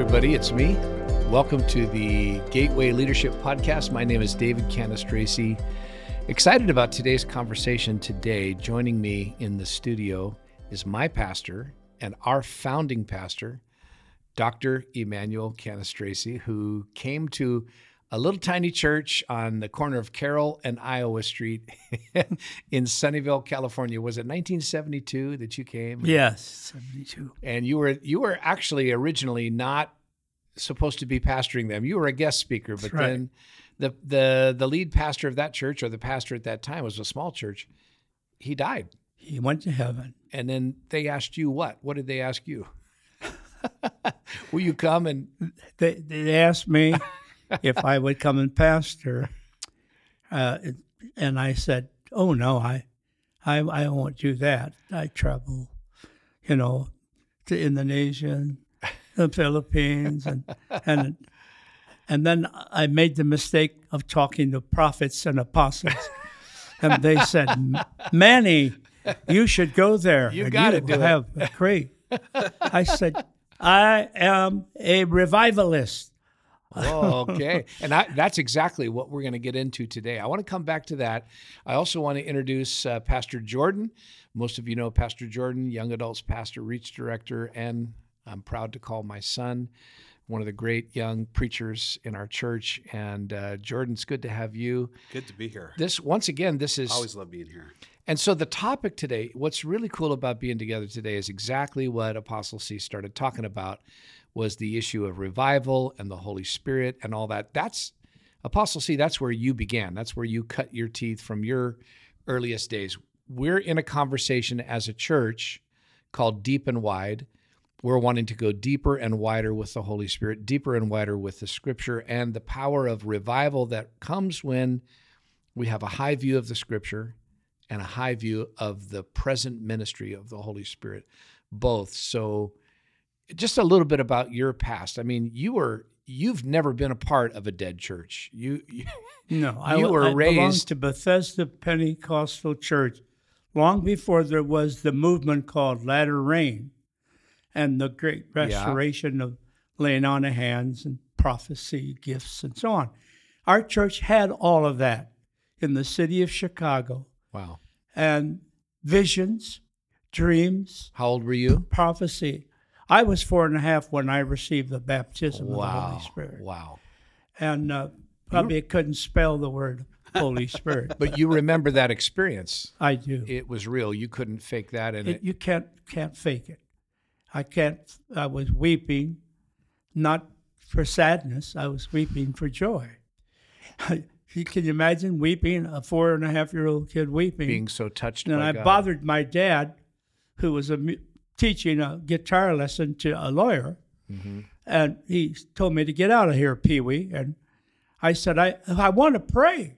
Everybody, it's me. Welcome to the Gateway Leadership Podcast. My name is David Cannistraci. Excited about today's conversation today. Joining me in the studio is my pastor and our founding pastor, Dr. Emmanuel Cannistraci, who came to a little tiny church on the corner of Carroll and Iowa Street in Sunnyvale, California. Was it 1972 that you came? Yes, 72. And you were you were actually originally not supposed to be pastoring them. You were a guest speaker, but right. then the the the lead pastor of that church or the pastor at that time was a small church. He died. He went to heaven. And then they asked you what? What did they ask you? Will you come and They, they asked me if I would come and pastor, uh, and I said, "Oh no, I, I, I won't do that. I travel, you know, to Indonesia, and the Philippines, and and and then I made the mistake of talking to prophets and apostles, and they said, "Manny, you should go there. You gotta do it." have a great." I said, "I am a revivalist." Oh, okay. And I, that's exactly what we're going to get into today. I want to come back to that. I also want to introduce uh, Pastor Jordan. Most of you know Pastor Jordan, young adults pastor, Reach director, and I'm proud to call my son one of the great young preachers in our church. And uh, Jordan, it's good to have you. Good to be here. This once again, this is I Always love being here. and so the topic today, what's really cool about being together today is exactly what Apostle C started talking about was the issue of revival and the Holy Spirit and all that. That's Apostle C, that's where you began. That's where you cut your teeth from your earliest days. We're in a conversation as a church called Deep and Wide. We're wanting to go deeper and wider with the Holy Spirit, deeper and wider with the scripture and the power of revival that comes when we have a high view of the scripture and a high view of the present ministry of the Holy Spirit, both. So, just a little bit about your past. I mean, you were you've never been a part of a dead church. You, you No, I, You were I raised- to Bethesda Pentecostal Church long before there was the movement called Latter Rain and the great restoration of laying on of hands and prophecy gifts and so on. Our church had all of that in the city of Chicago wow. and visions, dreams, How old were you? prophecy. I was four and a half when I received the baptism of the Holy Spirit, Wow. and uh, probably couldn't spell the word Holy Spirit. But you remember that experience. I do. It was real. You couldn't fake that and It, it, you can't can't fake it. I can't. I was weeping, not for sadness. I was weeping for joy. can you imagine weeping a four and a half year old kid weeping? being so touched and I God. bothered my dad, who was a, teaching a guitar lesson to a lawyer, Mm-hmm. and he told me to get out of here, Pee Wee. And I said, I I want to pray.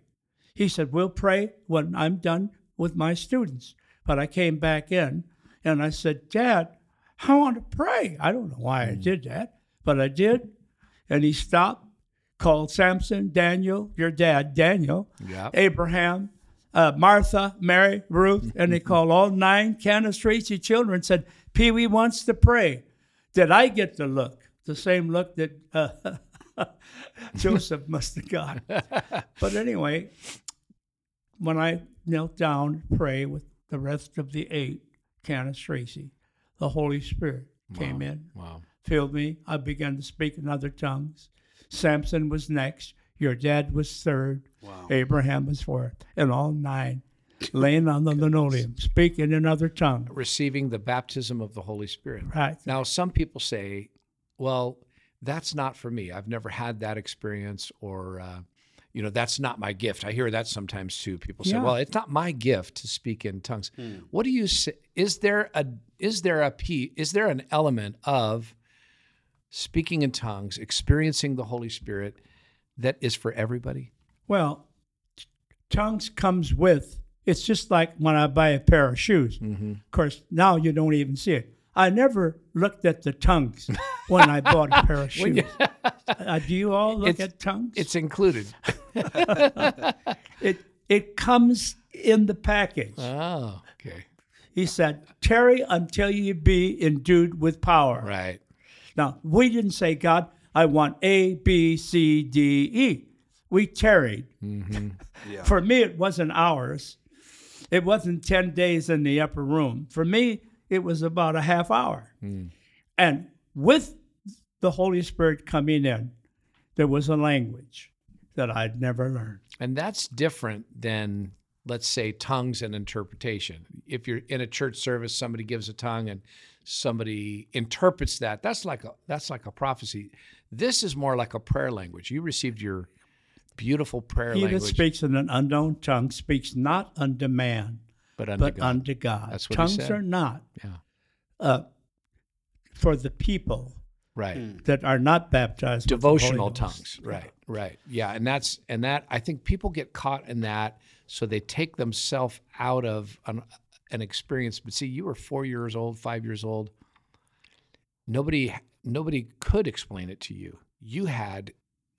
He said, We'll pray when I'm done with my students. But I came back in and I said, Dad, I want to pray. I don't know why I did that, but I did. And he stopped, called Samson, Daniel, your dad, Daniel, Yeah. Abraham, uh, Martha, Mary, Ruth, and they called all nine Cannistraci children and said, Pee Wee wants to pray. Did I get the look? The same look that uh, Joseph must have got. But anyway, when I knelt down to pray with the rest of the eight Cannistraci, the Holy Spirit came in, Wow. filled me. I began to speak in other tongues. Samson was next. Your dad was third. Wow. Abraham was fourth. And all nine laying on the linoleum, speaking in other tongues. Receiving the baptism of the Holy Spirit. Right. Now, some people say, well, that's not for me. I've never had that experience, or, uh, you know, that's not my gift. I hear that sometimes too. People say, Yeah. well, it's not my gift to speak in tongues. What do you say? Is there a, is there a p, is there an element of speaking in tongues, experiencing the Holy Spirit that is for everybody? Well, tongues comes with. It's just like when I buy a pair of shoes. Mm-hmm. Of course, now you don't even see it. I never looked at the tongues when I bought a pair of shoes. uh, do you all look It's- at tongues? It's included. it it comes in the package. oh, okay. He said, "Tarry until you be endued with power." Right. Now, we didn't say, God, I want A, B, C, D, E. We tarried. Yeah. For me, it wasn't hours. It wasn't 10 days in the upper room. For me, it was about a half hour. Mm. And with the Holy Spirit coming in, there was a language that I'd never learned. And that's different than, let's say, tongues and interpretation. If you're in a church service, somebody gives a tongue and somebody interprets that. That's like a that's like a prophecy. This is more like a prayer language. You received your beautiful prayer He that speaks in an unknown tongue speaks not unto man, but unto but God. unto God. That's what he Tongues said. are not yeah, uh, for the people right. that are not baptized. with the Holy Devotional Ghost. tongues. Right, right. Yeah, and that's and that I think people get caught in that, so they take themselves out of an, an experience. But see, you were four years old, five years old. Nobody nobody could explain it to you. You had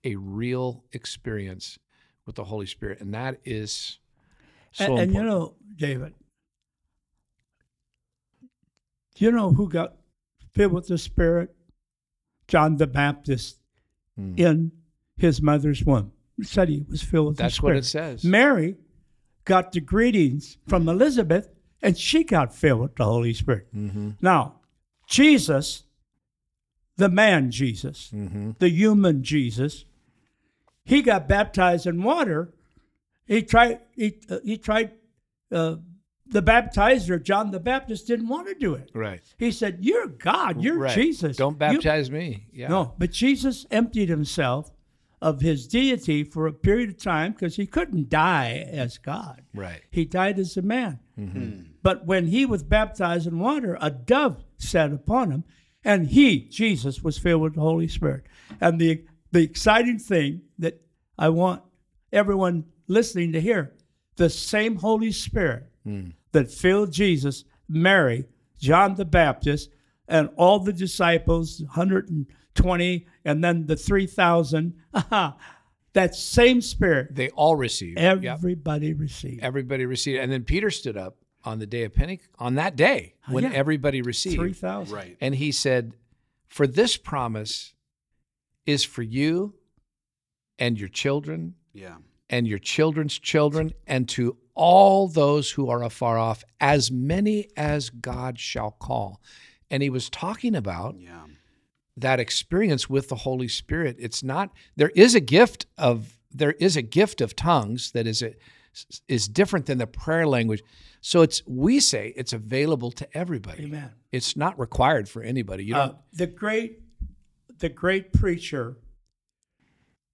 a real experience with the Holy Spirit, and that is so and, and you know, David, you know who got filled with the Spirit? John the Baptist Hmm. in his mother's womb. It said he was filled with That's the Spirit. That's what it says. Mary got the greetings from Elizabeth, and she got filled with the Holy Spirit. Mm-hmm. Now, Jesus, the man Jesus, Mm-hmm. the human Jesus, he got baptized in water. He tried. He uh, he tried. Uh, the baptizer, John the Baptist, didn't want to do it. Right. He said, "You're God. You're right. Jesus. Don't You- baptize me. Yeah. no, but Jesus emptied himself of his deity for a period of time because he couldn't die as God. Right. He died as a man. But when he was baptized in water, a dove sat upon him, and he, Jesus, was filled with the Holy Spirit. And the the exciting thing I want everyone listening to hear, the same Holy Spirit hmm. that filled Jesus, Mary, John the Baptist, and all the disciples, 120, and then the 3,000, that same Spirit, They all received. Yep. everybody received. Everybody received. And then Peter stood up on the day of Pentecost, on that day oh, when yeah. everybody received. 3,000. Right. And he said, For this promise is for you and your children Yeah. and your children's children and to all those who are afar off, as many as God shall call. And he was talking about Yeah. that experience with the Holy Spirit. It's not there is a gift of there is a gift of tongues that is a, is different than the prayer language. So it's we say it's available to everybody. Amen. It's not required for anybody. You don't Uh, the great, the great preacher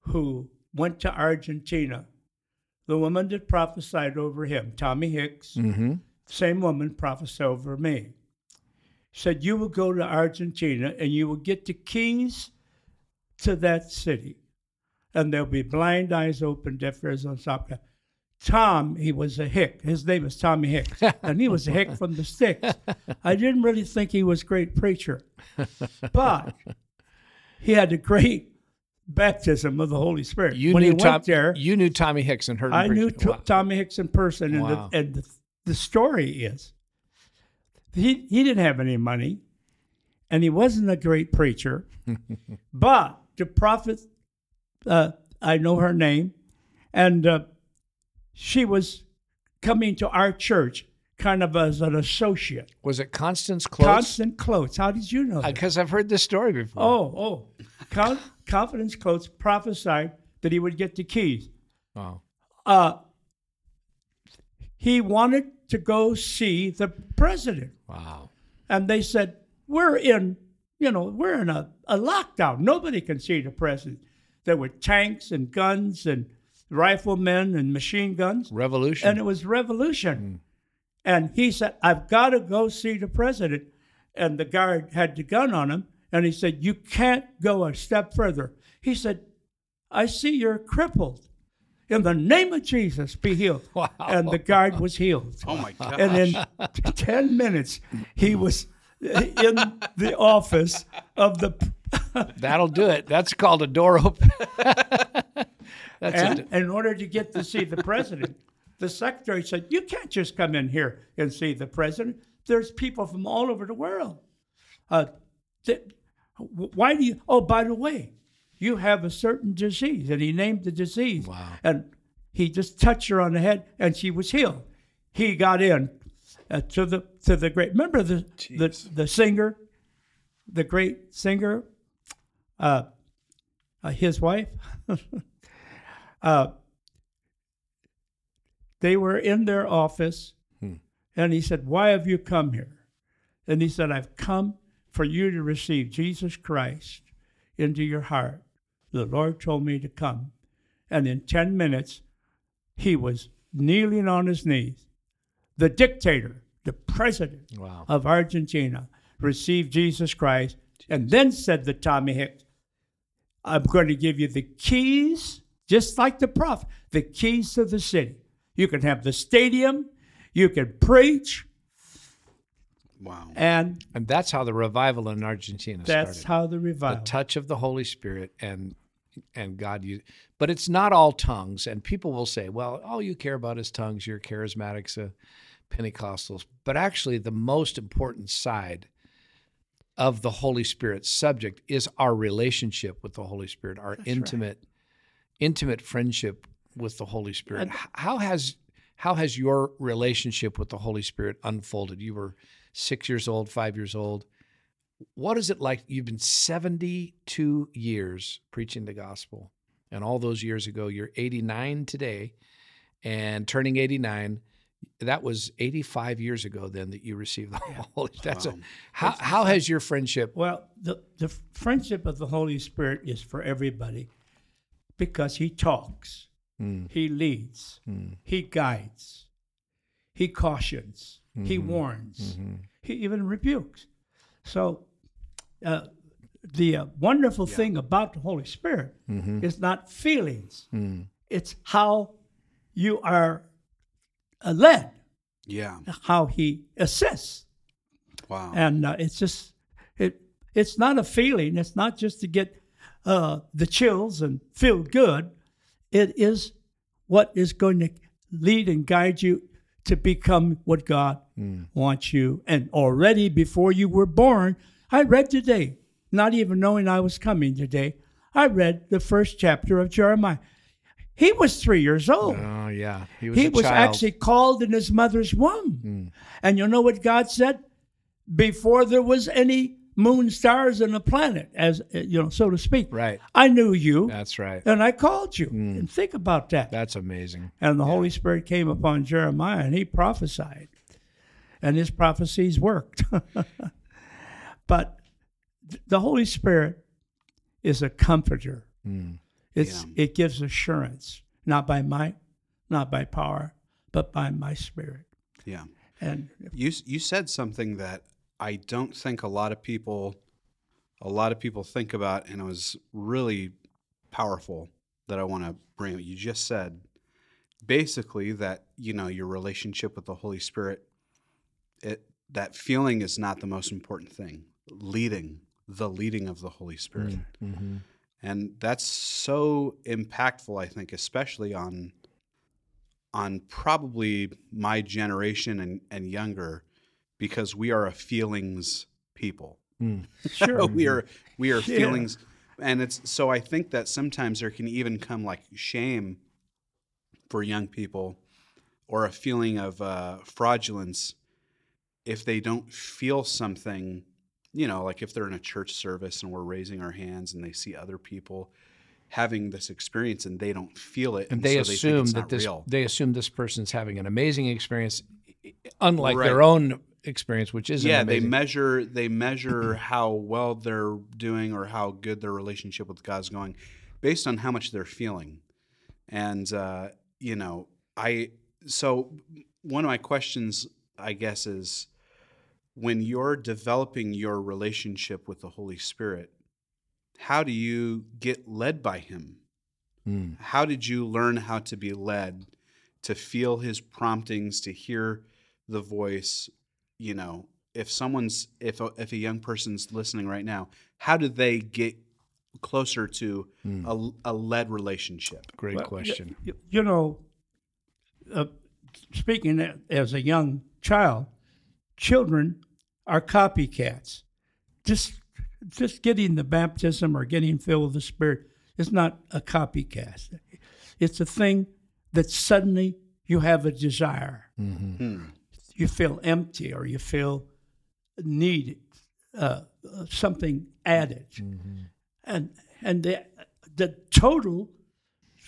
who went to Argentina, the woman that prophesied over him, Tommy Hicks, hmm same woman prophesied over me, said, You will go to Argentina and you will get the keys to that city, and there'll be blind eyes open, deaf ears on top. Tom, he was a hick. His name was Tommy Hicks, and he was a hick from the sticks. I didn't really think he was a great preacher, but he had a great baptism of the Holy Spirit. You when knew he Tom, went there, You knew Tommy Hicks and heard him I knew. T- Tommy Hicks in person, and, Wow. the, and the, the story is he he didn't have any money, and he wasn't a great preacher, but the prophet, uh, I know her name, and uh, she was coming to our church kind of as an associate. Was it Constance Close? Constant Close. How did you know? Because I've heard this story before. oh, oh, Con- Confidence Close prophesied that he would get the keys. Wow. uh, he wanted to go see the president. Wow. And they said, We're in, you know, we're in a, a lockdown. Nobody can see the president. There were tanks and guns and riflemen and machine guns. Revolution. And it was revolution. And he said, I've got to go see the president. And the guard had the gun on him. And he said, You can't go a step further. He said, I see you're crippled. In the name of Jesus, be healed. Wow. And the guard was healed. Oh my gosh. And in 10 minutes, he was in the office of the. That'll do it. That's called a door open. That's And it. in order to get to see the president, the secretary said, You can't just come in here and see the president. There's people from all over the world. Uh, th- Why do you? Oh, by the way, you have a certain disease, and he named the disease. Wow. And he just touched her on the head, and she was healed. He got in uh, to the to the great. Remember the the, the singer, the great singer, uh, uh, his wife. they were in their office, hmm. and he said, "Why have you come here?" And he said, "I've come for you to receive Jesus Christ into your heart. The Lord told me to come." And in ten minutes, he was kneeling on his knees. The dictator, the president Wow. of Argentina, received Jesus Christ, and then said to Tommy Hicks, I'm going to give you the keys, just like the prophet, the keys to the city. You can have the stadium, you can preach, Wow. and And that's how the revival in Argentina that's started. how the revival. the touch of the Holy Spirit and and God you but it's not all tongues and people will say well all you care about is tongues you're charismatics uh, Pentecostals but actually the most important side of the Holy Spirit subject is our relationship with the Holy Spirit our intimate intimate friendship with the Holy Spirit And- how has how has your relationship with the Holy Spirit unfolded you were 6 years old 5 years old what is it like? You've been 72 years preaching the gospel. And all those years ago, you're 89 today and turning 89. That was 85 years ago then that you received the Holy That's a how how has your friendship well, the, the friendship of the Holy Spirit is for everybody because he talks, Mm, he leads, mm, he guides, he cautions, he Mhm. warns. mhm. he even rebukes. So, uh, the uh, wonderful thing about the Holy Spirit Mhm. is not feelings; Mm. it's how you are uh, led, Yeah. how He assists, Wow. and uh, it's just it. It's not a feeling. It's not just to get uh, the chills and feel good. It is what is going to lead and guide you to become what God mm. wants you. And already before you were born, I read today, not even knowing I was coming today, I read the first chapter of Jeremiah. He was three years old. Oh yeah. He was he was actually called in his mother's womb. Mm. And you know what God said? Before there was any moon, stars, and a planet, as uh, you know, so to speak. Right. I knew you, That's right. and I called you. And think about that. That's amazing. And the Holy Spirit came upon Jeremiah, and he prophesied, and his prophecies worked. but the Holy Spirit is a comforter. Mm. It's Yeah. it gives assurance, not by might, not by power, but by my Spirit. yeah. And You you said something that I don't think a lot of people a lot of people think about and it was really powerful that I want to bring up. You just said basically that, you know, your relationship with the Holy Spirit it that feeling is not the most important thing. Leading, the leading of the Holy Spirit. Mm-hmm. and that's so impactful i think especially on on probably my generation and, and younger because we are a feelings people Mm. sure, we are we are Yeah. feelings and it's so i think that sometimes there can even come like shame for young people or a feeling of uh, fraudulence if they don't feel something you know like if they're in a church service and we're raising our hands and they see other people having this experience and they don't feel it And they so assume it's that this real. they assume this person's having an amazing experience unlike Right. their own experience, which isn't yeah they measure they measure how well they're doing or how good their relationship with god's going based on how much they're feeling and uh, you know i so one of my questions i guess is when you're developing your relationship with the holy spirit how do you get led by him Mm. how did you learn how to be led to feel his promptings to hear the voice you know if someone's if a, if a young person's listening right now how do they get closer to a, a led relationship Great Well, question. You, you know, uh, speaking as a young child, children are copycats. Just just getting the baptism or getting filled with the Spirit is not a copycat. It's a thing that suddenly you have a desire. Hmm. You feel empty or you feel needed, uh, something added. And, and the, the total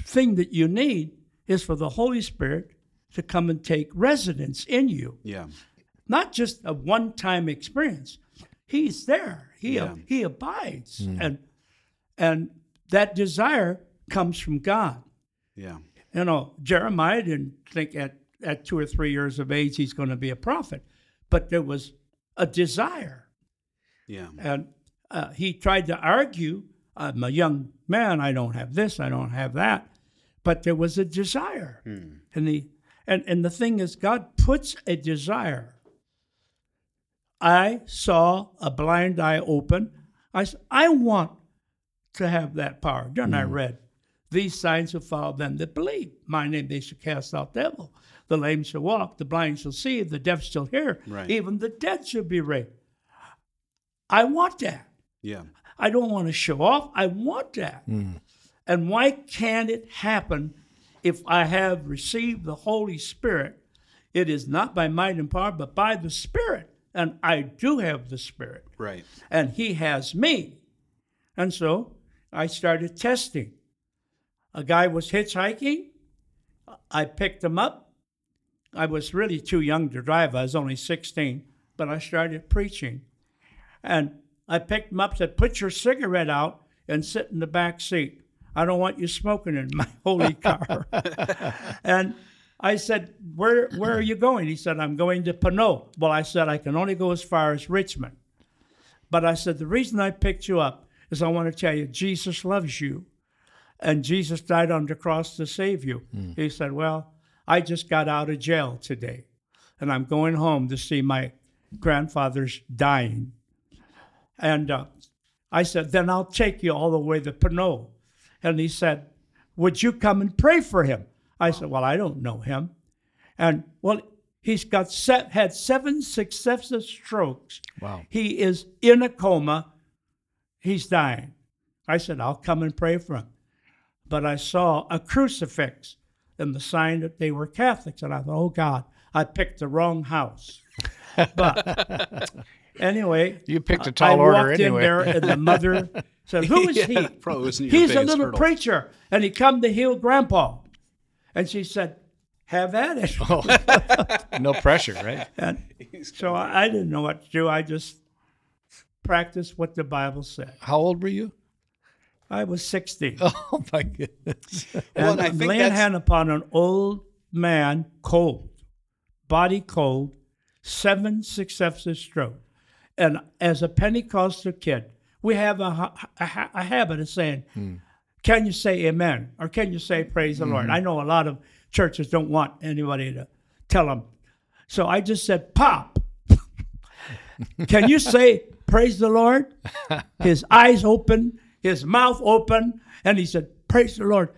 thing that you need is for the Holy Spirit to come and take residence in you Yeah. not just a one-time experience. He's there. He Yeah. he abides, and and that desire comes from God. Yeah. You know, Jeremiah didn't think at at two or three years of age he's going to be a prophet, but there was a desire, Yeah. and uh, he tried to argue. I'm a young man. I don't have this. I don't have that. But there was a desire, and the and and the thing is, God puts a desire. I saw a blind eye open. I said, I want to have that power. Then I read, These signs will follow them that believe. My name they shall cast out devil. The lame shall walk, the blind shall see, the deaf shall hear, Right. even the dead shall be raised. I want that. Yeah. I don't want to show off. I want that. Mm. And why can't it happen if I have received the Holy Spirit? It is not by might and power, but by the Spirit. And I do have the Spirit, Right. and He has me. And so I started testing. A guy was hitchhiking. I picked him up. I was really too young to drive. I was only 16, but I started preaching. And I picked him up, said, Put your cigarette out and sit in the back seat. I don't want you smoking in my holy car. and I said, where, where are you going? He said, I'm going to Pinole. Well, I said, I can only go as far as Richmond. But I said, the reason I picked you up is I want to tell you, Jesus loves you. And Jesus died on the cross to save you. He said, Well, I just got out of jail today, and I'm going home to see my grandfather's dying. And uh, I said, Then I'll take you all the way to Pinole. And he said, Would you come and pray for him? I said, Well, I don't know him. And well, he's got set, had seven successive strokes. Wow. He is in a coma. He's dying. I said, I'll come and pray for him. But I saw a crucifix and the sign that they were Catholics. And I thought, oh God, I picked the wrong house. But anyway, You picked a tall walked order in anyway. there and the mother said, Who is Yeah, he? He's a little hurdle. preacher. And he come to heal grandpa. And she said, Have at it. Oh. no pressure, right? And so I, I didn't know what to do. I just practiced what the Bible said. How old were you? I was 60. Oh my goodness. Well, and I'm laying that's- hand upon an old man, cold, body cold, seven successive stroke. And as a Pentecostal kid, we have a, a, a habit of saying, hmm. Can you say amen? Or can you say praise the Lord? Mm-hmm. I know a lot of churches don't want anybody to tell them. So I just said, Pop, can you say praise the Lord? His eyes open, his mouth open, and he said, Praise the Lord.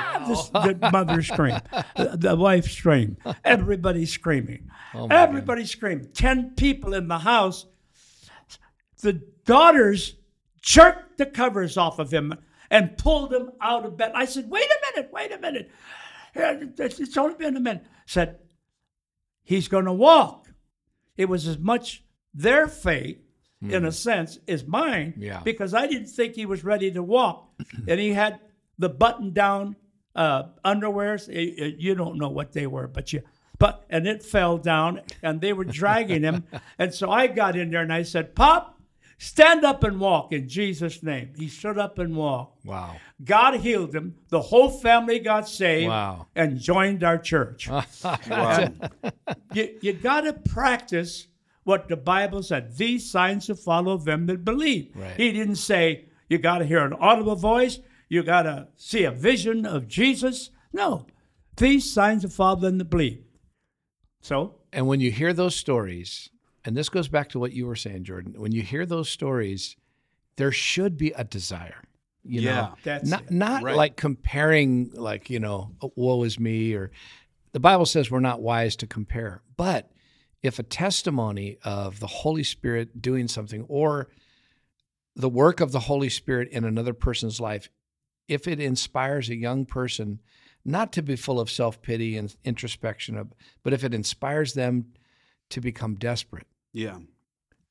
Ah! This, the mother screamed, the, the wife screamed, everybody screaming, everybody screamed. Ten people in the house. The daughters jerked the covers off of him and pulled him out of bed. I said, "Wait a minute, wait a minute. It's only been a minute." Said, "He's going to walk." It was as much their fate, in a sense, is mine, Yeah. because I didn't think he was ready to walk, and he had the button-down uh, underwears. Eh, eh, You don't know what they were, but you. But and it fell down, and they were dragging him, and so I got in there and I said, "Pop, stand up and walk in Jesus' name." He stood up and walked. Wow. God healed him. The whole family got saved Wow. and joined our church. Wow. you you got to practice what the Bible said. These signs will follow them that believe. Right. He didn't say you got to hear an audible voice. You got to see a vision of Jesus. No, these signs will follow them that believe. So And when you hear those stories, and this goes back to what you were saying, Jordan, when you hear those stories, there should be a desire. You Yeah. know, That's not it. not Right. like comparing, like you know, woe is me, or the Bible says we're not wise to compare. But if a testimony of the Holy Spirit doing something, or the work of the Holy Spirit in another person's life, if it inspires a young person not to be full of self pity and introspection, but if it inspires them to become desperate, Yeah.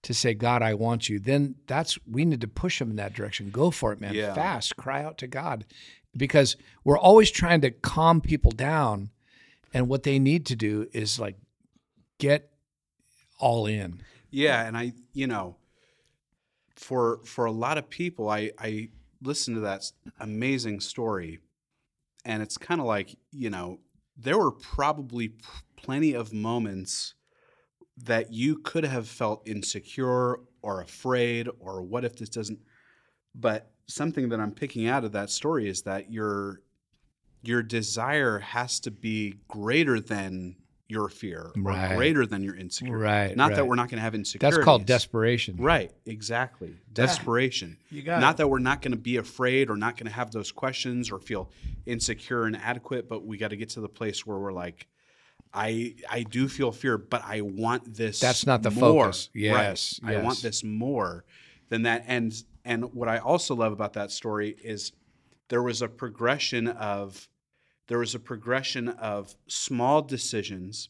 to say, God, I want you, then that's, we need to push them in that direction. Go for it, man. Yeah. Fast, cry out to God. Because we're always trying to calm people down. And what they need to do is like get all in. Yeah, and I, you know, for for a lot of people, I I listened to that amazing story, and it's kind of like you know there were probably p- plenty of moments that you could have felt insecure or afraid or what if this doesn't but something that i'm picking out of that story is that your your desire has to be greater than your fear Right. or greater than your insecurity Right. not that we're not going to have insecurity. That's called desperation. Right, exactly. Desperation. You got not it. that we're not going to be afraid or not going to have those questions or feel insecure and inadequate, but we got to get to the place where we're like, I I do feel fear, but I want this. That's not the more. focus. Yes, Right. I want this more than that. And and what I also love about that story is there was a progression of there was a progression of small decisions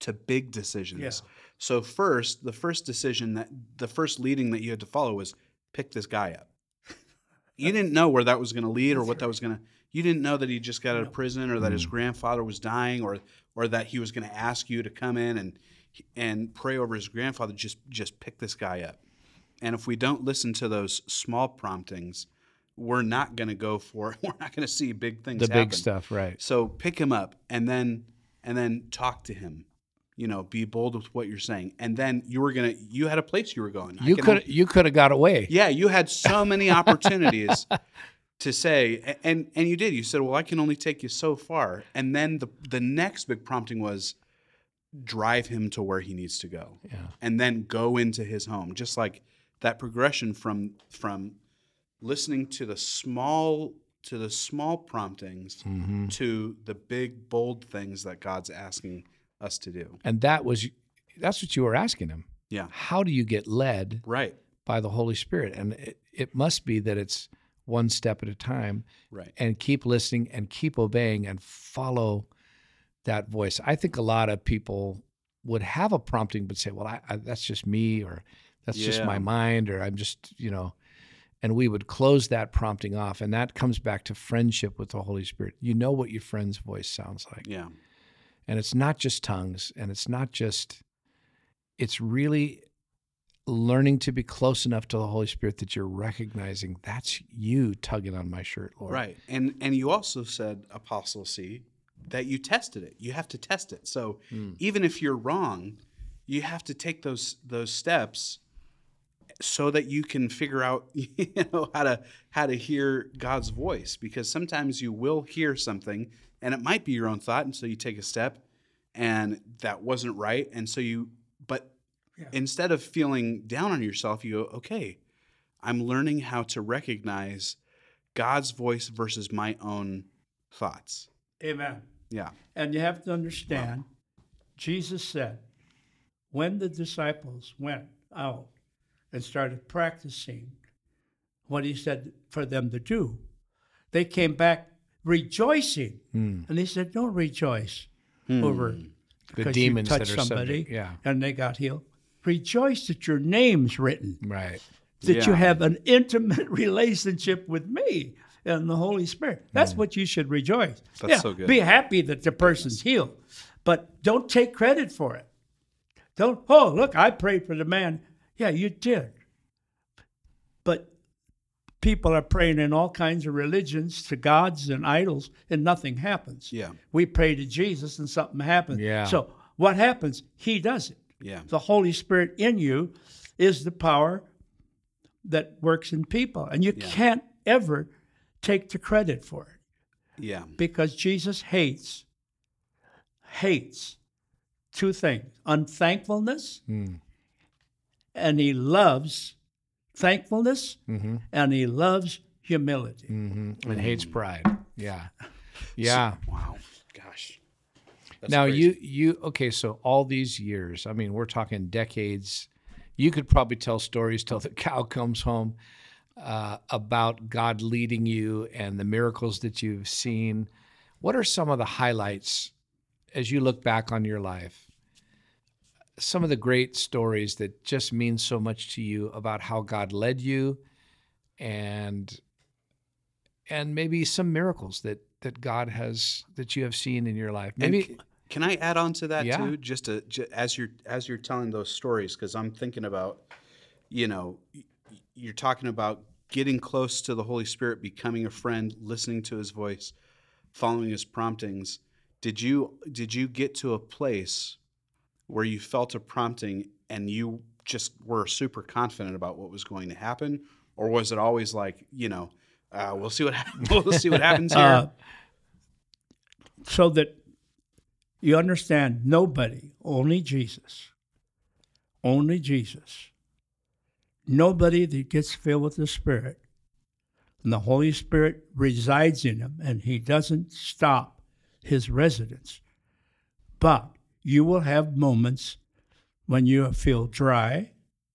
to big decisions. Yeah. So first, the first decision that the first leading that you had to follow was pick this guy up. You didn't know where that was going to lead or what that was going to. You didn't know that he just got out of prison or that his mm. grandfather was dying or or that he was going to ask you to come in and and pray over his grandfather. Just just pick this guy up. And if we don't listen to those small promptings, we're not going to go for. We're not going to see big things. The happen. big stuff, right. So pick him up and then and then talk to him. You know, be bold with what you're saying. And then you were gonna you had a place you were going. You could you could have got away. Yeah, you had so many opportunities to say and and you did. You said, Well, I can only take you so far. And then the the next big prompting was drive him to where he needs to go. Yeah. And then go into his home. Just like that progression from from listening to the small to the small promptings Mhm. to the big bold things that God's asking us to do. And that was that's what you were asking him. Yeah. How do you get led Right. by the Holy Spirit? And it, it must be that it's one step at a time Right. and keep listening and keep obeying and follow that voice. I think a lot of people would have a prompting but say, "Well, I, I, that's just me or that's just my mind or I'm just, you know, and we would close that prompting off and that comes back to friendship with the Holy Spirit. You know what your friend's voice sounds like. Yeah. And it's not just tongues and it's not just it's really learning to be close enough to the Holy Spirit that you're recognizing that's you tugging on my shirt, Lord. Right. And and you also said apostle C that you tested it. You have to test it. So Hmm. even if you're wrong, you have to take those those steps so that you can figure out you know how to how to hear God's voice because sometimes you will hear something and it might be your own thought and so you take a step and that wasn't right and so you but Yeah. instead of feeling down on yourself you go okay I'm learning how to recognize God's voice versus my own thoughts Amen. yeah And you have to understand, Jesus said, when the disciples went out and started practicing what he said for them to do, they came back rejoicing. Hmm. And he said, Don't rejoice Hmm. over The because demons you touched that are somebody subject. Yeah. and they got healed. Rejoice that your name's written, Right. that you have an intimate relationship with me and the Holy Spirit. That's what you should rejoice. That's yeah, so good. Be happy that the person's healed, but don't take credit for it. Don't, oh, look, I prayed for the man. Yeah, you did. But people are praying in all kinds of religions to gods and idols, and nothing happens. yeah We pray to Jesus and something happens. Yeah. So what happens? He does it. yeah The Holy Spirit in you is the power that works in people. And you Yeah. can't ever take the credit for it yeah because Jesus hates, hates two things unthankfulness, Hmm. And he loves thankfulness, Mm-hmm. and he loves humility. Mm-hmm. And hates pride. Yeah. Yeah. wow gosh That's now crazy. you you okay, so all these years, I mean, we're talking decades You could probably tell stories till the cow comes home uh, about God leading you and the miracles that you've seen. What are some of the highlights as you look back on your life? Some of the great stories that just mean so much to you about how God led you and and maybe some miracles that that God has that you have seen in your life. Maybe c- can I add on to that Yeah. too? Just to, ju- as you're as you're telling those stories, because I'm thinking about, you know, you're talking about getting close to the Holy Spirit, becoming a friend, listening to His voice, following His promptings. Did you did you get to a place where you felt a prompting and you just were super confident about what was going to happen, or was it always like, you know, uh, we'll see what we'll see what happens here? Uh, so that you understand nobody, only Jesus. Only Jesus. Nobody that gets filled with the Spirit, and the Holy Spirit resides in him, and he doesn't stop his residence. But you will have moments when you feel dry.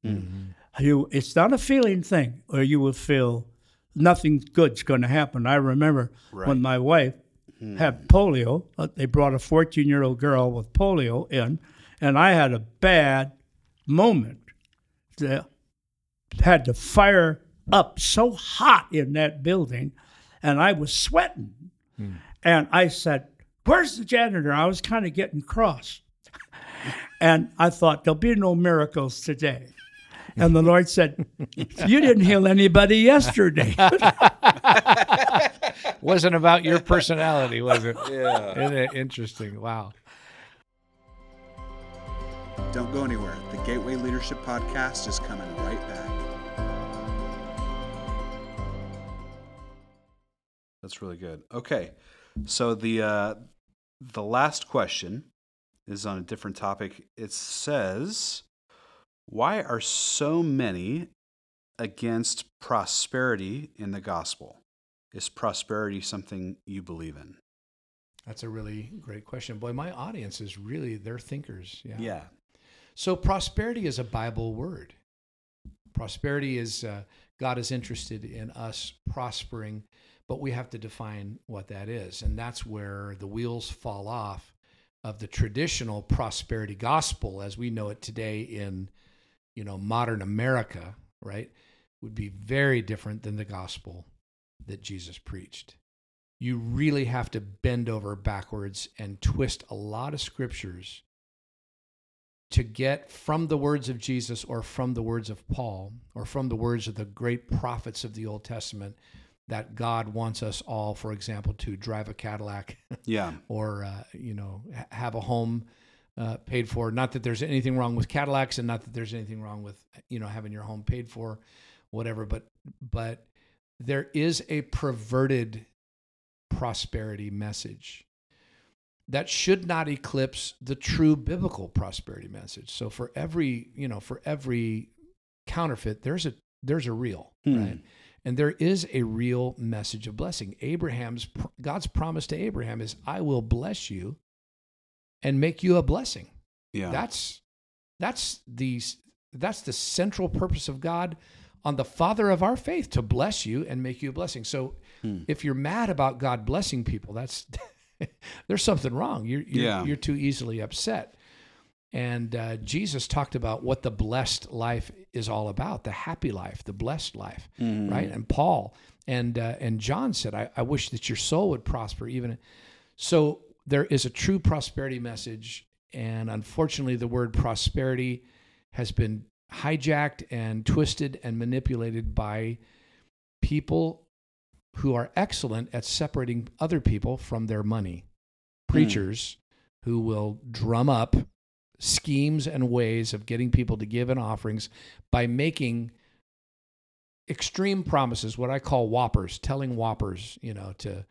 Mm-hmm. You, it's not a feeling thing, or you will feel nothing good's going to happen. I remember Right. when my wife hmm. had polio. uh, They brought a 14 year old girl with polio in, and I had a bad moment. that had to fire up so hot in that building, and I was sweating. Hmm. And I said, Where's the janitor? I was kind of getting cross. And I thought, There'll be no miracles today. And the Lord said, You didn't heal anybody yesterday. wasn't about your personality, was it? Yeah. Isn't it interesting? Wow. Don't go anywhere. The Gateway Leadership Podcast is coming right back. That's really good. Okay, so the uh, the last question is on a different topic. It says, "Why are so many against prosperity in the gospel? Is prosperity something you believe in?" That's a really great question. Boy, my audience is really, they're thinkers. Yeah. Yeah. So prosperity is a Bible word. Prosperity is uh, God is interested in us prospering, but we have to define what that is, and that's where the wheels fall off of the traditional prosperity gospel as we know it today in you know modern America. Right, would be very different than the gospel that Jesus preached. You really have to bend over backwards and twist a lot of scriptures to get from the words of Jesus or from the words of Paul or from the words of the great prophets of the Old Testament that God wants us all, for example, to drive a Cadillac Yeah. or uh, you know ha- have a home uh, paid for. Not that there's anything wrong with Cadillacs, and not that there's anything wrong with you know having your home paid for, whatever. But but there is a perverted prosperity message that should not eclipse the true biblical prosperity message. So for every you know for every counterfeit, there's a there's a real Hmm. right. And there is a real message of blessing. Abraham's God's promise to Abraham is I will bless you and make you a blessing. Yeah. That's that's the that's the central purpose of God on the father of our faith to bless you and make you a blessing. So Hmm. if you're mad about God blessing people, that's there's something wrong. You're you're, Yeah. you're too easily upset. And uh, Jesus talked about what the blessed life is all about, the happy life, the blessed life Mhm. right? And Paul and uh, and John said, I, "I wish that your soul would prosper." Even so, there is a true prosperity message, and unfortunately, the word prosperity has been hijacked and twisted and manipulated by people who are excellent at separating other people from their money. Preachers who will drum up schemes and ways of getting people to give in offerings by making extreme promises, what I call whoppers, telling whoppers, you know, to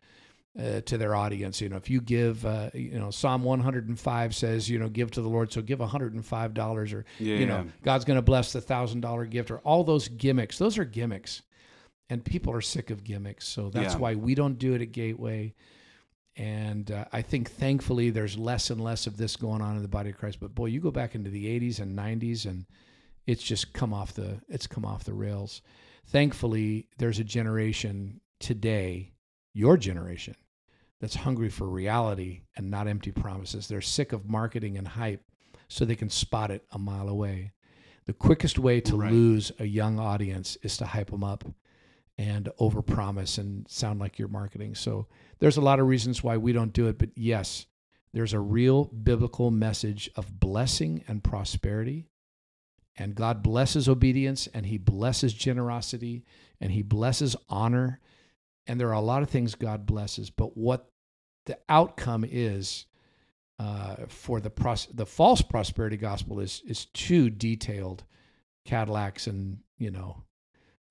uh, to their audience. You know, if you give, uh, you know, Psalm 105 says, you know, give to the Lord, so give 105 dollars, or Yeah. you know, God's going to bless the thousand dollar gift, or all those gimmicks. Those are gimmicks, and people are sick of gimmicks. So that's Yeah. why we don't do it at Gateway. And uh, I think thankfully there's less and less of this going on in the body of Christ. But boy, you go back into the 80s and 90s and it's just come off the it's come off the rails. Thankfully, there's a generation today, your generation, that's hungry for reality and not empty promises. They're sick of marketing and hype so they can spot it a mile away. The quickest way to Right. lose a young audience is to hype them up and overpromise and sound like you're marketing. So there's a lot of reasons why we don't do it, but yes, there's a real biblical message of blessing and prosperity. And God blesses obedience and he blesses generosity and he blesses honor. And there are a lot of things God blesses, but what the outcome is uh, for the pros- the false prosperity gospel is is too detailed, Cadillacs and you know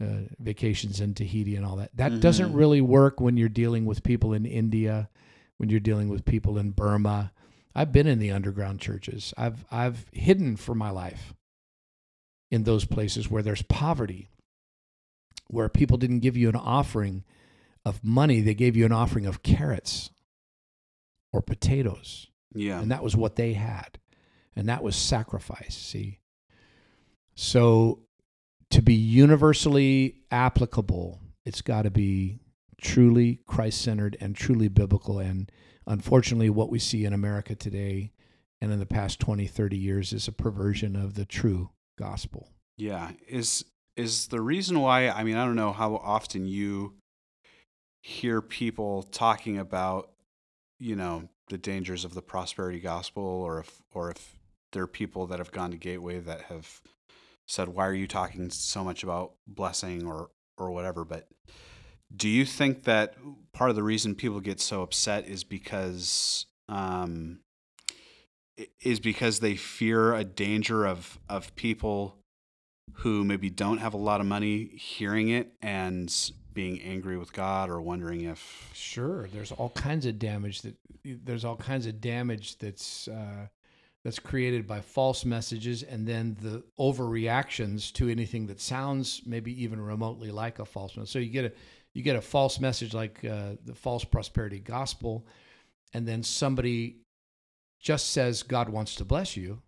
uh, vacations in Tahiti and all that. That doesn't Mhm. really work when you're dealing with people in India, when you're dealing with people in Burma. I've been in the underground churches. I've I've hidden for my life in those places where there's poverty, where people didn't give you an offering of money, they gave you an offering of carrots or potatoes. Yeah. And that was what they had. And that was sacrifice, see? So to be universally applicable, it's got to be truly Christ centered and truly biblical. And unfortunately, what we see in America today and in the past 20, 30 years is a perversion of the true gospel. Yeah. Is is the reason why I mean I don't know how often you hear people talking about you know the dangers of the prosperity gospel or if or if there are people that have gone to Gateway that have said why are you talking so much about blessing or or whatever? But do you think that part of the reason people get so upset is because um is because they fear a danger of of people who maybe don't have a lot of money hearing it and being angry with God or wondering if Sure, there's all kinds of damage that there's all kinds of damage that's uh, that's created by false messages and then the overreactions to anything that sounds maybe even remotely like a false message. So you get a you get a false message like uh, the false prosperity gospel, and then somebody just says God wants to bless you,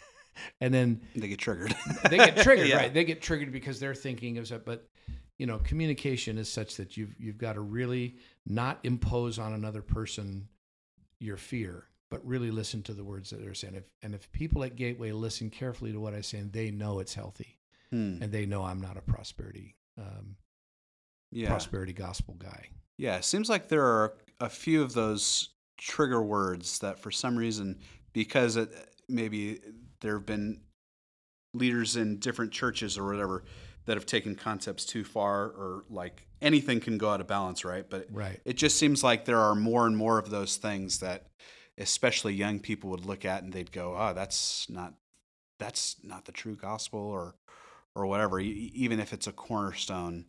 and then they get triggered. they get triggered, Yeah. right? They get triggered because they're thinking of that. But you know, communication is such that you've you've got to really not impose on another person your fear, but really listen to the words that they're saying. If, and if people at Gateway listen carefully to what I say, and they know it's healthy, Hmm. and they know I'm not a prosperity um, Yeah. prosperity gospel guy. Yeah, it seems like there are a few of those trigger words that for some reason, because it, maybe there have been leaders in different churches or whatever that have taken concepts too far, or like anything can go out of balance, right? But Right. it just seems like there are more and more of those things that especially young people would look at and they'd go, "Oh, that's not that's not the true gospel," or or whatever. Even if it's a cornerstone,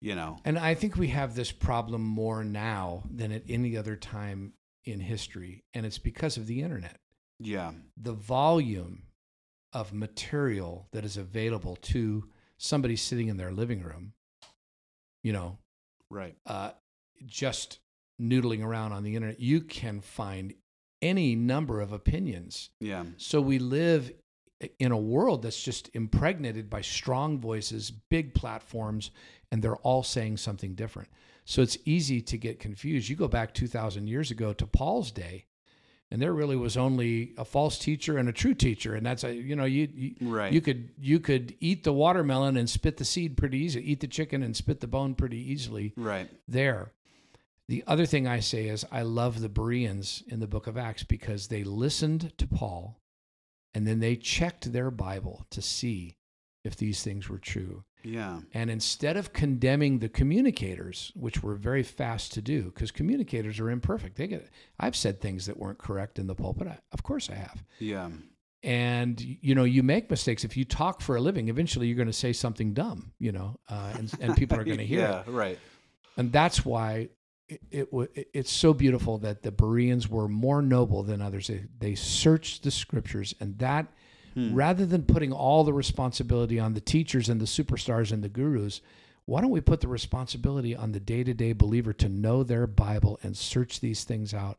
you know. And I think we have this problem more now than at any other time in history, and it's because of the internet. Yeah. the volume of material that is available to somebody sitting in their living room, you know, Right. uh, just noodling around on the internet, you can find any number of opinions. Yeah. So we live in a world that's just impregnated by strong voices, big platforms, and they're all saying something different. So it's easy to get confused. You go back 2,000 years ago to Paul's day, and there really was only a false teacher and a true teacher, and that's a you know you you, Right. you could you could eat the watermelon and spit the seed pretty easy, eat the chicken and spit the bone pretty easily Right. there. The other thing I say is I love the Bereans in the book of Acts because they listened to Paul and then they checked their Bible to see if these things were true. Yeah. And instead of condemning the communicators, which were very fast to do, because communicators are imperfect, they get. I've said things that weren't correct in the pulpit. I, of course, I have. Yeah. And you know, you make mistakes. If you talk for a living, eventually you're going to say something dumb. You know, uh, and and people are going to hear it yeah. Right. and that's why it, it it's so beautiful that the Bereans were more noble than others. They, they searched the scriptures, and that Hmm. rather than putting all the responsibility on the teachers and the superstars and the gurus, why don't we put the responsibility on the day to day believer to know their Bible and search these things out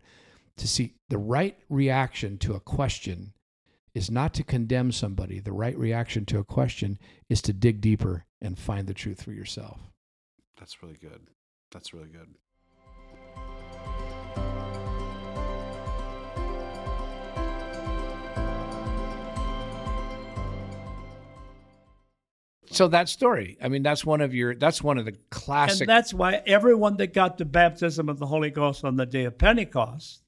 to see the right reaction to a question is not to condemn somebody. The right reaction to a question is to dig deeper and find the truth for yourself. That's really good. That's really good. So that story, I mean, that's one of your, that's one of the classic. And that's why everyone that got the baptism of the Holy Ghost on the day of Pentecost,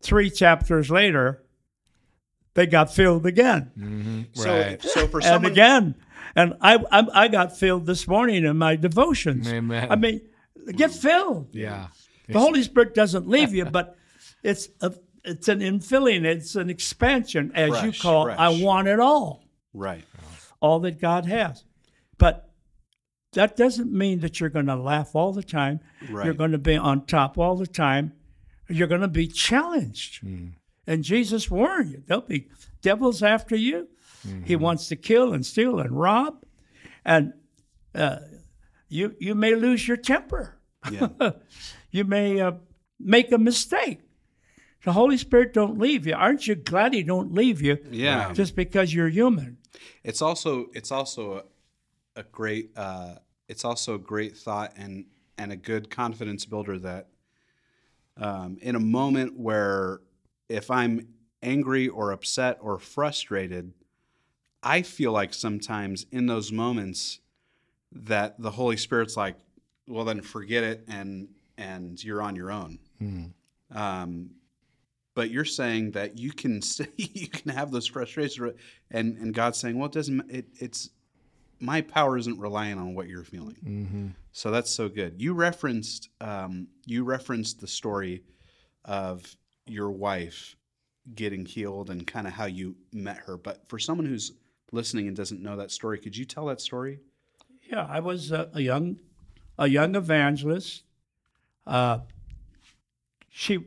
three chapters later, they got filled again Mhm, So, right. so for some and someone, again. And I, I I got filled this morning in my devotions. Amen. I mean, get filled. yeah. The Holy Spirit doesn't leave you, but it's a it's an infilling, it's an expansion, as you call. fresh. I want it all, right? All that God has. But that doesn't mean that you're going to laugh all the time. You're going to be on top all the time. You're going to be challenged. Hmm. And Jesus warned you there'll be devils after you. Mm-hmm. He wants to kill and steal and rob. And uh, you, you may lose your temper. Yeah. you may uh, make a mistake. The Holy Spirit don't leave you. Aren't you glad He don't leave you? Yeah. Just because you're human. It's also it's also a, a great uh, it's also a great thought and and a good confidence builder that um, in a moment where if I'm angry or upset or frustrated, I feel like sometimes in those moments that the Holy Spirit's like, well then forget it and and you're on your own. Um, but you're saying that you can say, you can have those frustrations, and and God's saying, well, it doesn't. It, it's my power isn't relying on what you're feeling. Mm-hmm. So that's so good. You referenced um, you referenced the story of your wife getting healed and kind of how you met her. But for someone who's listening and doesn't know that story, could you tell that story? Yeah, I was a, a young, a young evangelist. Uh, she,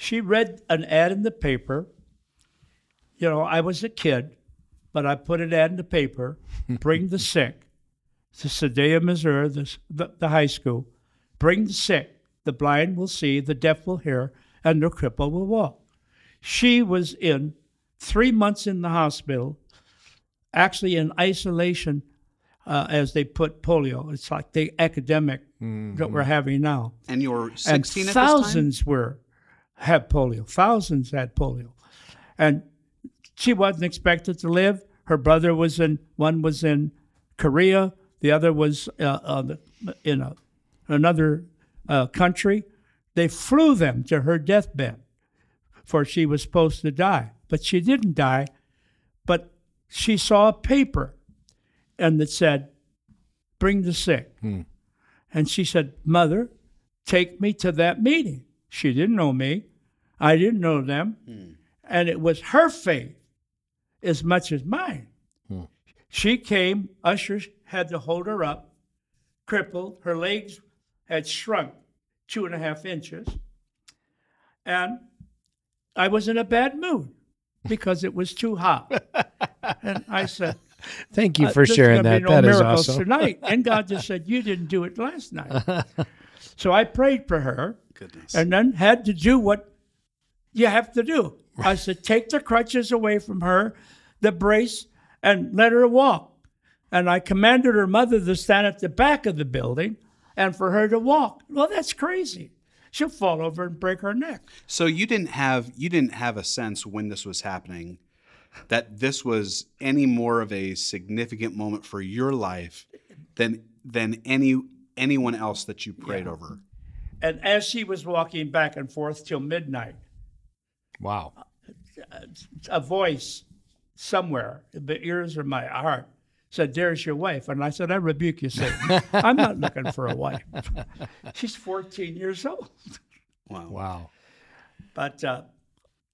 she read an ad in the paper. You know, I was a kid, but I put an ad in the paper: bring the sick to Sedalia, Missouri, the, the, the high school. Bring the sick. The blind will see, the deaf will hear, and the cripple will walk. She was in three months in the hospital, actually in isolation uh, as they put polio. It's like the epidemic that we're having now. And you were And 16 at this time. thousands were had polio. Thousands had polio, and she wasn't expected to live. Her brother was in one was in Korea, the other was uh, uh, in a, another uh, country. They flew them to her deathbed, for she was supposed to die, but she didn't die. But she saw a paper, and it said, "Bring the sick." And she said, Mother, take me to that meeting. She didn't know me. I didn't know them. And it was her faith as much as mine. She came, ushers had to hold her up, crippled. Her legs had shrunk two and a half inches. And I was in a bad mood because it was too hot. and I said, Thank you uh, for there's sharing that. be no that is awesome. tonight. And God just said, You didn't do it last night. so I prayed for her Goodness. and then had to do what you have to do. I said, Take the crutches away from her, the brace, and let her walk. And I commanded her mother to stand at the back of the building and for her to walk. Well, that's crazy. She'll fall over and break her neck. So you didn't have you didn't have a sense when this was happening that this was any more of a significant moment for your life than than any anyone else that you prayed over. And as she was walking back and forth till midnight, Wow. a voice somewhere in the ears of my heart said, There's your wife. And I said, I rebuke you, Satan. I'm not looking for a wife. She's 14 years old. Wow. Wow. But uh,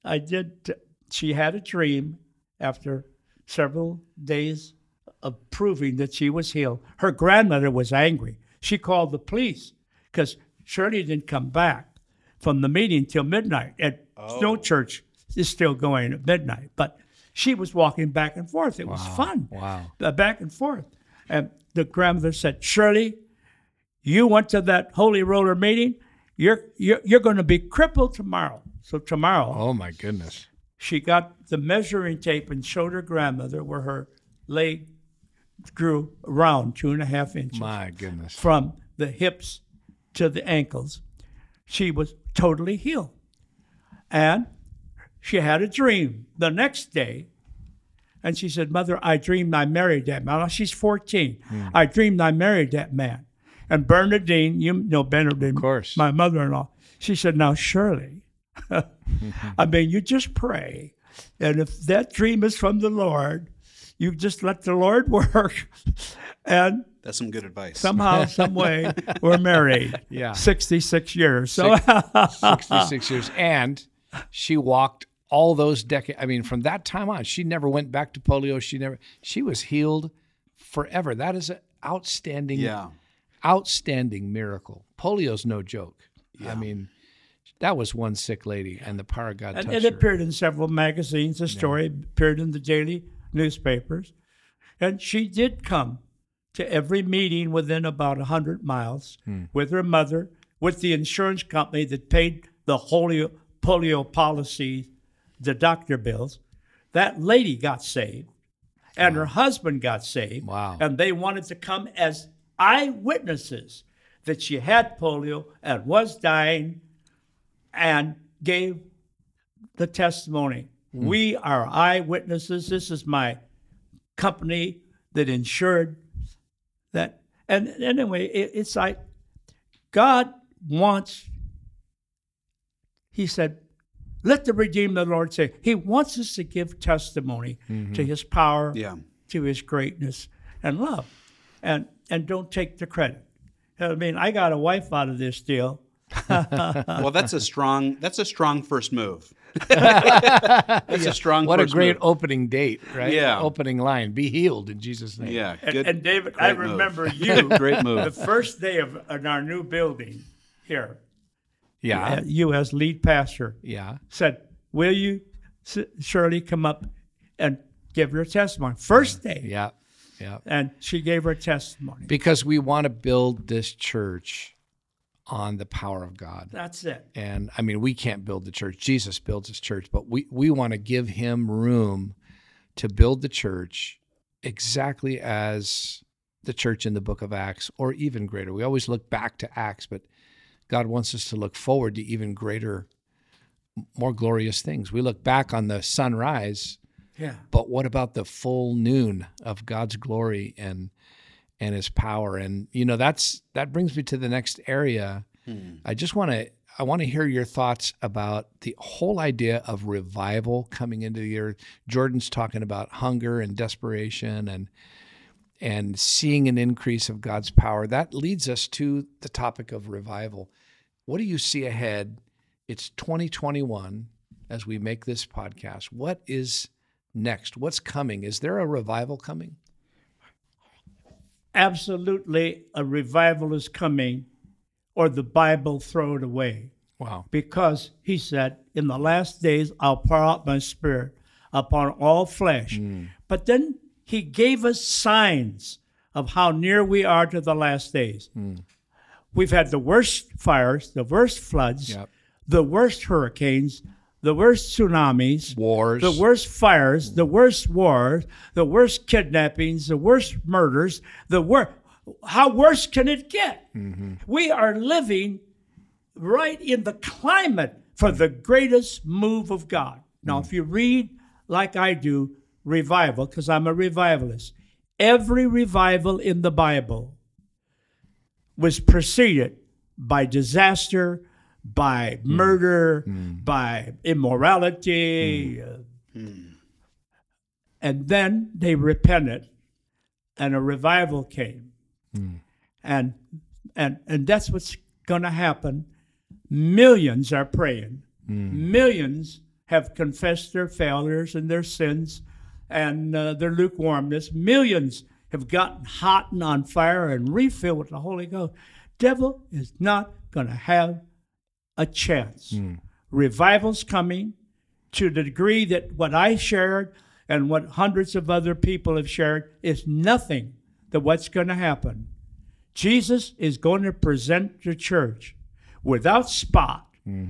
I did, she had a dream after several days of proving that she was healed. Her grandmother was angry. She called the police because Shirley didn't come back from the meeting till midnight. Snow Church is still going at midnight. But she was walking back and forth. It was fun. Wow. uh, back and forth. And the grandmother said, Shirley, you went to that holy roller meeting. You're you're, you're going to be crippled tomorrow. So tomorrow, Oh my goodness. she got the measuring tape and showed her grandmother where her leg grew around two and a half inches My goodness. from the hips to the ankles. She was totally healed. And she had a dream the next day. And she said, Mother, I dreamed I married that man. Now, she's 14. Hmm. I dreamed I married that man. And Bernadine, you know Bernadine, Of course. my mother in law, she said, Now, Shirley, I mean, you just pray. And if that dream is from the Lord, you just let the Lord work. And That's some good advice. somehow, some way, we're married. Yeah. 66 years. So, 66 years. And she walked all those decades. I mean, from that time on, she never went back to polio. She never, she was healed forever. That is an outstanding, yeah. outstanding miracle. Polio's no joke. I mean, that was one sick lady, and the power of God and touched it her. appeared in several magazines. The story appeared in the daily newspapers. And she did come to every meeting within about 100 miles Hmm. with her mother, with the insurance company that paid the polio, polio policy, the doctor bills. That lady got saved, and her husband got saved. Wow. And they wanted to come as eyewitnesses that she had polio and was dying and gave the testimony. Hmm. We are eyewitnesses. This is my company that insured that. And anyway, it, it's like God wants, He said, let the redeemed of the Lord say, He wants us to give testimony mm-hmm. to His power, Yeah. to His greatness and love. And, and don't take the credit. I mean, I got a wife out of this deal. Well, that's a strong. That's a strong first move. that's a strong. What a great move. opening date, right? Yeah. Opening line. Be healed in Jesus' name. Yeah. And, Good. and David, I great move. remember you great move. the first day of in our new building here. Yeah. Uh, you as lead pastor Yeah. said, "Will you, S- Shirley, come up and give your testimony?" First day, Yeah. Yeah. and she gave her testimony. Because we want to build this church on the power of God. That's it. And I mean, we can't build the church. Jesus builds his church, but we, we want to give him room to build the church exactly as the church in the book of Acts or even greater. We always look back to Acts, but God wants us to look forward to even greater, more glorious things. We look back on the sunrise, Yeah. but what about the full noon of God's glory and and his power and you know that's that brings me to the next area hmm. I just want to I want to hear your thoughts about the whole idea of revival coming into the earth. Jordan's talking about hunger and desperation and and seeing an increase of God's power. That leads us to the topic of revival. What do you see ahead? It's 2021 as we make this podcast. What is next? What's coming? Is there a revival coming? Absolutely, a revival is coming, or the Bible throw it away. Wow. because he said, In the last days I'll pour out my spirit upon all flesh. Mm. But then he gave us signs of how near we are to the last days. Hmm. We've had the worst fires, the worst floods, Yep. the worst hurricanes, the worst tsunamis, Wars. the worst fires, the worst wars, the worst kidnappings, the worst murders, the worst. How worse can it get? Mm-hmm. We are living right in the climate for the greatest move of God. Now, hmm. if you read like I do, revival, because I'm a revivalist, every revival in the Bible was preceded by disaster, by hmm. murder, hmm. by immorality. uh, And then they repented, and a revival came. And, and, and that's what's going to happen. Millions are praying. Millions have confessed their failures and their sins and uh, their lukewarmness. Millions have gotten hot and on fire and refilled with the Holy Ghost. Devil is not going to have a chance. Revival's coming to the degree that what I shared and what hundreds of other people have shared is nothing to what's going to happen. Jesus is going to present the church without spot,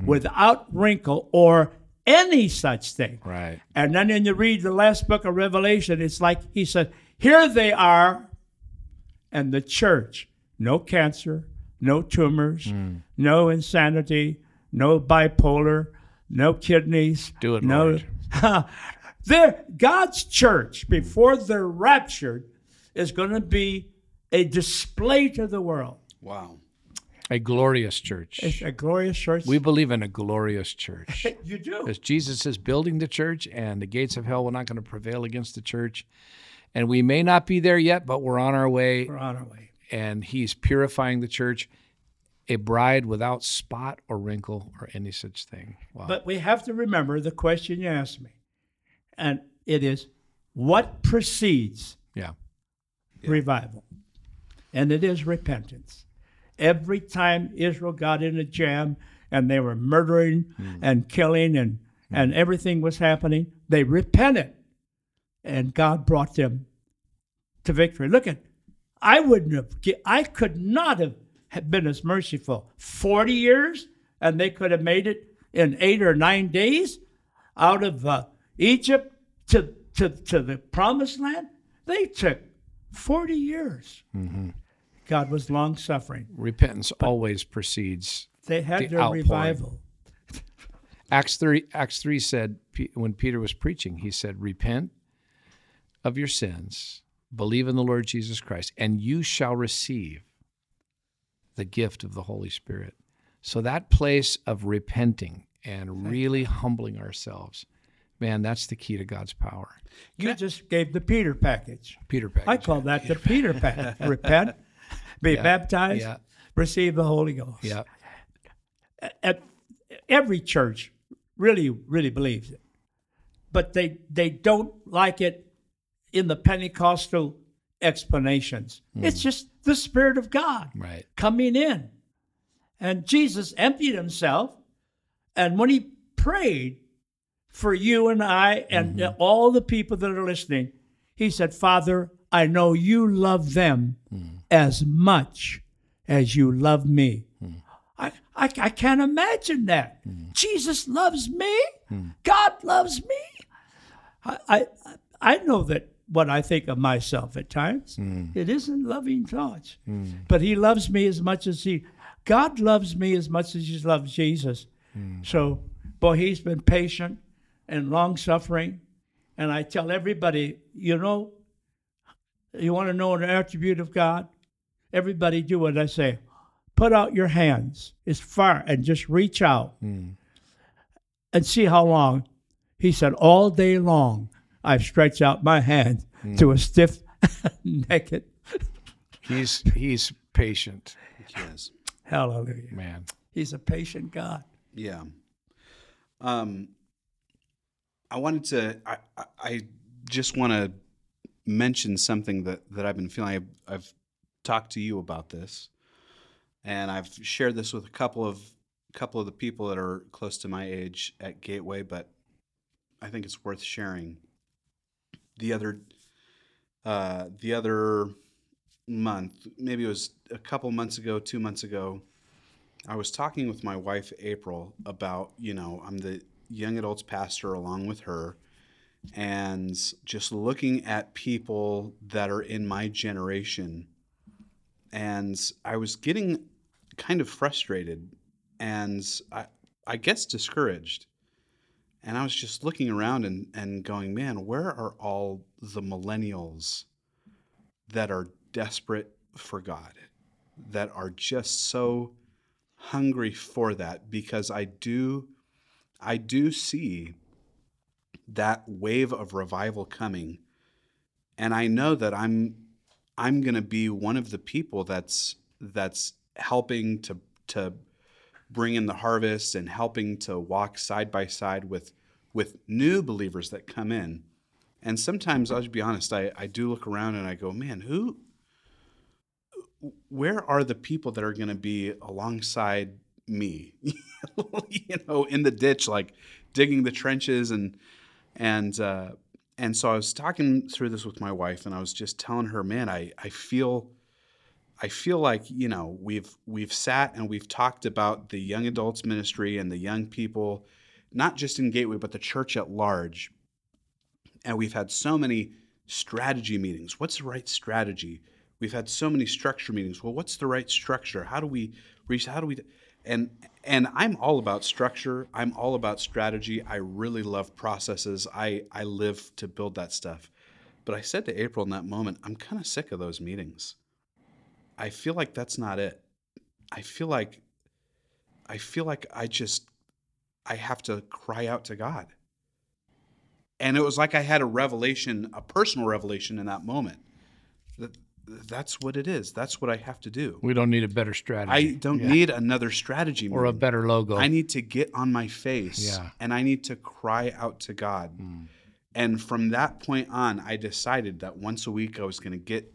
without wrinkle, or any such thing. Right. And then when you read the last book of Revelation, it's like he said, Here they are, and the church no cancer, no tumors, hmm. no insanity, no bipolar, no kidneys. Do it, no. They're- God's church, before they're raptured, is going to be a display to the world. Wow. A glorious church. It's a glorious church. We believe in a glorious church. you do. Because Jesus is building the church, and the gates of hell are not going to prevail against the church. And we may not be there yet, but we're on our way. We're on our way. And He's purifying the church, a bride without spot or wrinkle or any such thing. Wow. But we have to remember the question you asked me. And it is what precedes yeah. revival? And it is repentance. Every time Israel got in a jam and they were murdering hmm. and killing and, hmm. and everything was happening, they repented. And God brought them to victory. Look at, I wouldn't have, I could not have been as merciful. 40 years and they could have made it in eight or nine days out of uh, Egypt to, to, to the promised land. They took 40 years. Mm-hmm. God was long suffering. Repentance always precedes. They had The their outpouring. revival. Acts 3, Acts 3 said, when Peter was preaching, he said, Repent of your sins, believe in the Lord Jesus Christ, and you shall receive the gift of the Holy Spirit. So that place of repenting and really humbling ourselves, man, that's the key to God's power. You just gave the Peter package. Peter package. I call that the Peter package. Repent, be baptized, Yeah. receive the Holy Ghost. Yeah. At, every church really, really believes it, but they they don't like it in the Pentecostal explanations. Hmm. It's just the Spirit of God Right. coming in, and Jesus emptied himself, and when he prayed for you and I and mm-hmm. all the people that are listening, he said, "Father, I know you love them hmm. As much as you love me." Hmm. I, I, I can't imagine that. Hmm. Jesus loves me. Hmm. God loves me. I, I, I know that what I think of myself at times, it isn't loving thoughts. But He loves me as much as He, God loves me as much as He loves Jesus. So, boy, He's been patient and long suffering. And I tell everybody, you know, you want to know an attribute of God? Everybody do what I say. Put out your hands as far and just reach out and see how long. He said, All day long, I've stretched out my hand to a stiff naked. He's he's patient, Yes. Hallelujah. man. He's a patient God. Yeah. Um, I wanted to. I, I, I just want to mention something that that I've been feeling. I've, I've talked to you about this, and I've shared this with a couple of couple of the people that are close to my age at Gateway, but I think it's worth sharing. The other, uh, the other month, maybe it was a couple months ago, two months ago. I was talking with my wife April about, you know, I'm the young adults pastor along with her and just looking at people that are in my generation and I was getting kind of frustrated and I I guess discouraged. And I was just looking around and, and going, man, where are all the millennials that are desperate for God, that are just so hungry for that because I do I do see that wave of revival coming and I know that I'm I'm going to be one of the people that's that's helping to to bring in the harvest and helping to walk side by side with with new believers that come in. And sometimes I'll just be honest, I, I do look around and I go, man, who where are the people that are going to be alongside me you know in the ditch like digging the trenches and and uh and so i was talking through this with my wife and i was just telling her man i i feel i feel like you know we've we've sat and we've talked about the young adults ministry and the young people not just in Gateway, but the church at large. And we've had so many strategy meetings. What's the right strategy? We've had so many structure meetings. Well, what's the right structure? How do we reach? How do we? And and I'm all about structure. I'm all about strategy. I really love processes. I I live to build that stuff. But I said to April in that moment, I'm kind of sick of those meetings. I feel like that's not it. I feel like I feel like I just I have to cry out to God. And it was like I had a revelation, a personal revelation in that moment. That that's what it is. That's what I have to do. We don't need a better strategy. I don't Yeah. need another strategy or a better logo. I need to get on my face Yeah. and I need to cry out to God. Mm. And from that point on, I decided that once a week I was going to get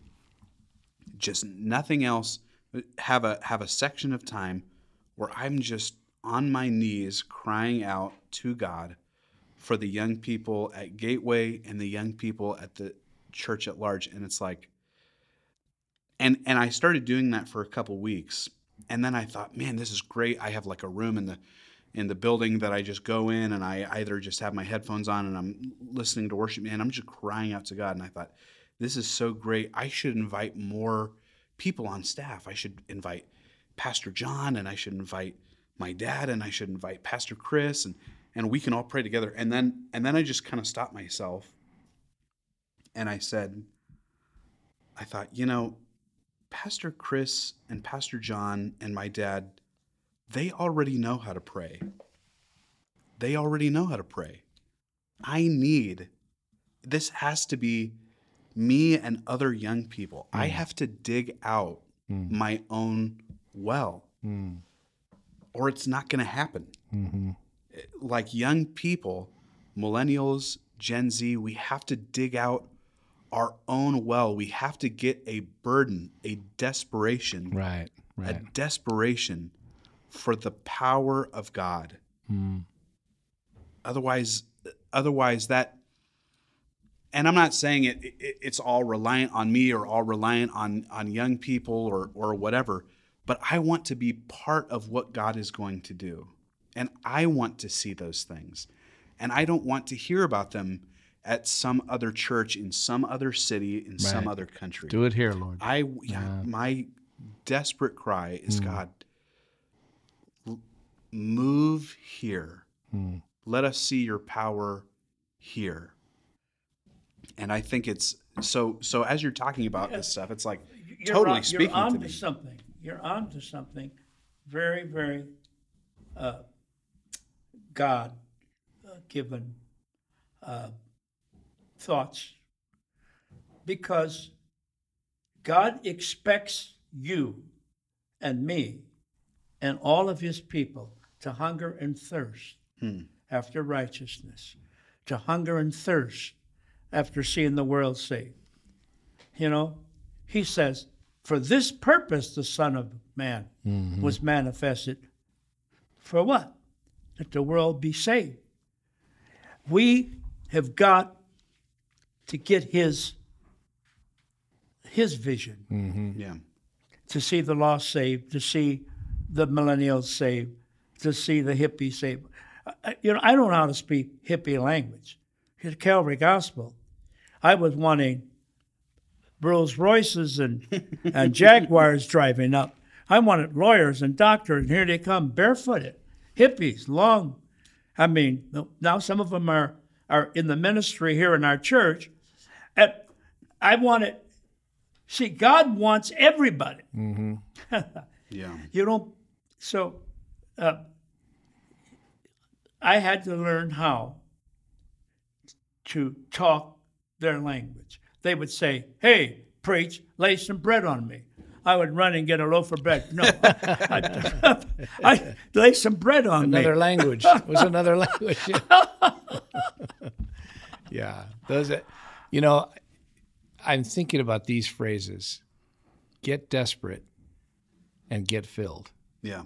just nothing else, have a have a section of time where I'm just on my knees crying out to God for the young people at Gateway and the young people at the church at large. And it's like, and and I started doing that for a couple weeks, and then I thought, man, this is great. I have like a room in the in the building that I just go in, and I either just have my headphones on and I'm listening to worship, and I'm just crying out to God. And I thought, this is so great. I should invite more people on staff. I should invite Pastor John, and I should invite my dad, and I should invite Pastor Chris, and and we can all pray together. And then and then I just kind of stopped myself, and I said, I thought, you know, Pastor Chris and Pastor John and my dad, they already know how to pray. They already know how to pray. I need, this has to be me and other young people. I have to dig out Mm. my own well, Mm. or it's not going to happen. hmm Like young people, millennials, Gen Z, we have to dig out our own well. We have to get a burden, a desperation, Right. a desperation for the power of God. Mm. Otherwise, otherwise that. And I'm not saying it, it. It's all reliant on me or all reliant on on young people or or whatever. But I want to be part of what God is going to do, and I want to see those things, and I don't want to hear about them at some other church in some other city in some other country. Do it here, Lord. I yeah, my desperate cry is Mm. God move here. Mm. Let us see your power here. And I think it's so so as you're talking about this stuff it's like You're totally on, speaking you're on to to me. something. You're on to something very, very uh, God uh, given uh, thoughts because God expects you and me and all of his people to hunger and thirst Hmm. after righteousness, to hunger and thirst after seeing the world saved. You know, he says, For this purpose the Son of Man was manifested. For what? That the world be saved. We have got to get his his vision Mm-hmm. Yeah. to see the lost saved, to see the millennials saved, to see the hippies saved. I- You know, I don't know how to speak hippie language. At Calvary Gospel, I was wanting Rolls Royces and, and Jaguars driving up. I wanted lawyers and doctors, and here they come barefooted, hippies, long. I mean, now some of them are, are in the ministry here in our church. And I wanted, see, God wants everybody. Mm-hmm. Yeah. You don't. So, uh, I had to learn how to talk their language. They would say, "Hey, preach, lay some bread on me." I would run and get a loaf of bread. No, I, I lay some bread on Another me. language. It was another language. yeah. Those are, you know, I'm thinking about these phrases. Get desperate and get filled. Yeah.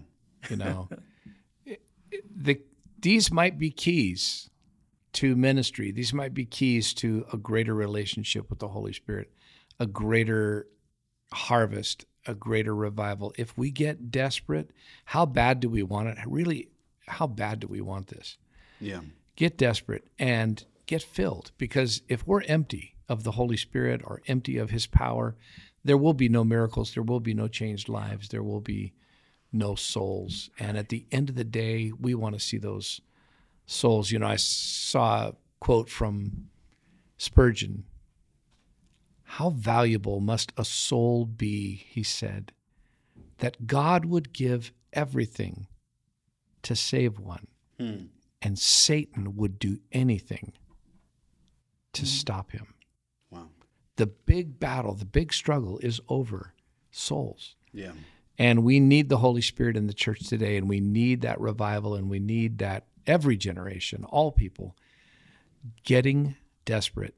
You know. the these might be keys to ministry. These might be keys to a greater relationship with the Holy Spirit, a greater harvest, a greater revival. If we get desperate, how bad do we want it? Really, how bad do we want this? Yeah. Get desperate and get filled because if we're empty of the Holy Spirit or empty of His power, there will be no miracles, there will be no changed lives, there will be no souls. And at the end of the day, we want to see those souls. You know, I saw a quote from Spurgeon How valuable must a soul be, he said, that God would give everything to save one, Hmm. and Satan would do anything to mm. stop him. Wow. The big battle, the big struggle is over souls. Yeah. And we need the Holy Spirit in the church today, and we need that revival, and we need that every generation, all people, getting desperate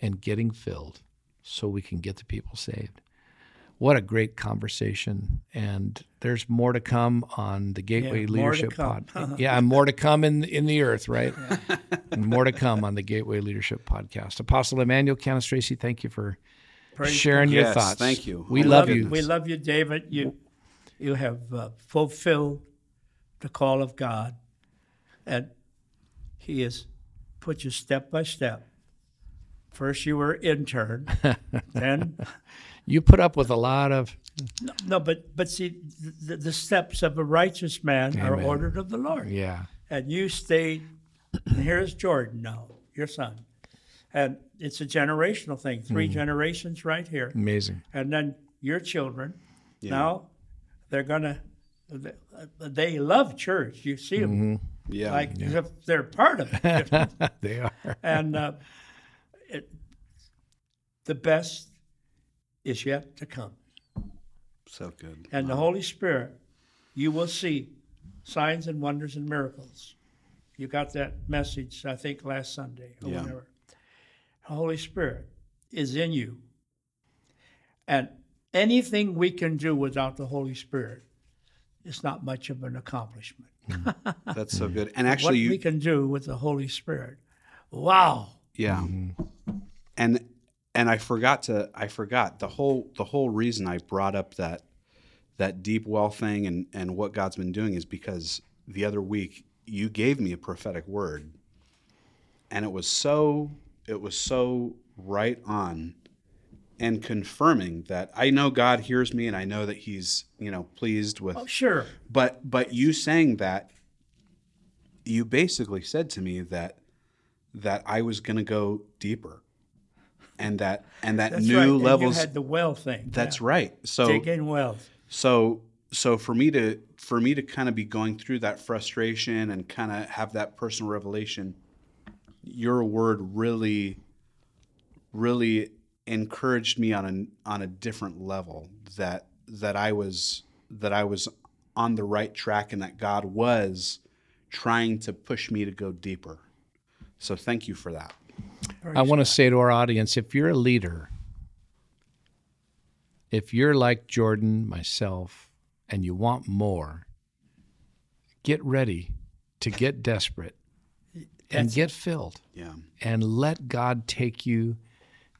and getting filled so we can get the people saved. What a great conversation. And there's more to come on the Gateway Yeah, Leadership come. Pod. yeah, and more to come in in the earth, right? and more to come on the Gateway Leadership Podcast. Apostle Emmanuel Cannistraci, thank you for Praise sharing your Yes, thoughts. thank you. We Oh my love you. We love you, David. You you have uh, fulfilled the call of God, and He has put you step by step. First, you were intern, then You put up with a lot of no, no, but but see, the, the steps of a righteous man are ordered of the Lord, yeah. and you stayed. And here's Jordan now, your son, and it's a generational thing. 3 generations right here. Amazing. and then your children Yeah. now they're gonna they love church you see them Yeah. like if they're part of it they are. and uh, it, the best is yet to come so good. and the holy spirit you will see signs and wonders and miracles you got that message i think last sunday or Yeah. whatever the holy spirit is in you and anything we can do without the holy spirit is not much of an accomplishment hmm. That's so good. And what actually, you, we can do with the holy spirit wow Yeah. Mm-hmm. And and I forgot to I forgot the whole the whole reason I brought up that that deep well thing and and what God's been doing is because the other week you gave me a prophetic word and it was so it was so right on and confirming that I know God hears me and I know that he's, you know, pleased with oh sure. But but you saying that you basically said to me that that I was going to go deeper and that and that that's new right and levels you had the well thing that's yeah. right so dig in wells so so for me to for me to kind of be going through that frustration and kind of have that personal revelation your word really really encouraged me on a on a different level that that I was that I was on the right track and that God was trying to push me to go deeper. So thank you for that. I want to say to our audience if you're a leader, if you're like Jordan, myself, and you want more, get ready to get desperate and That's- get filled Yeah. and let God take you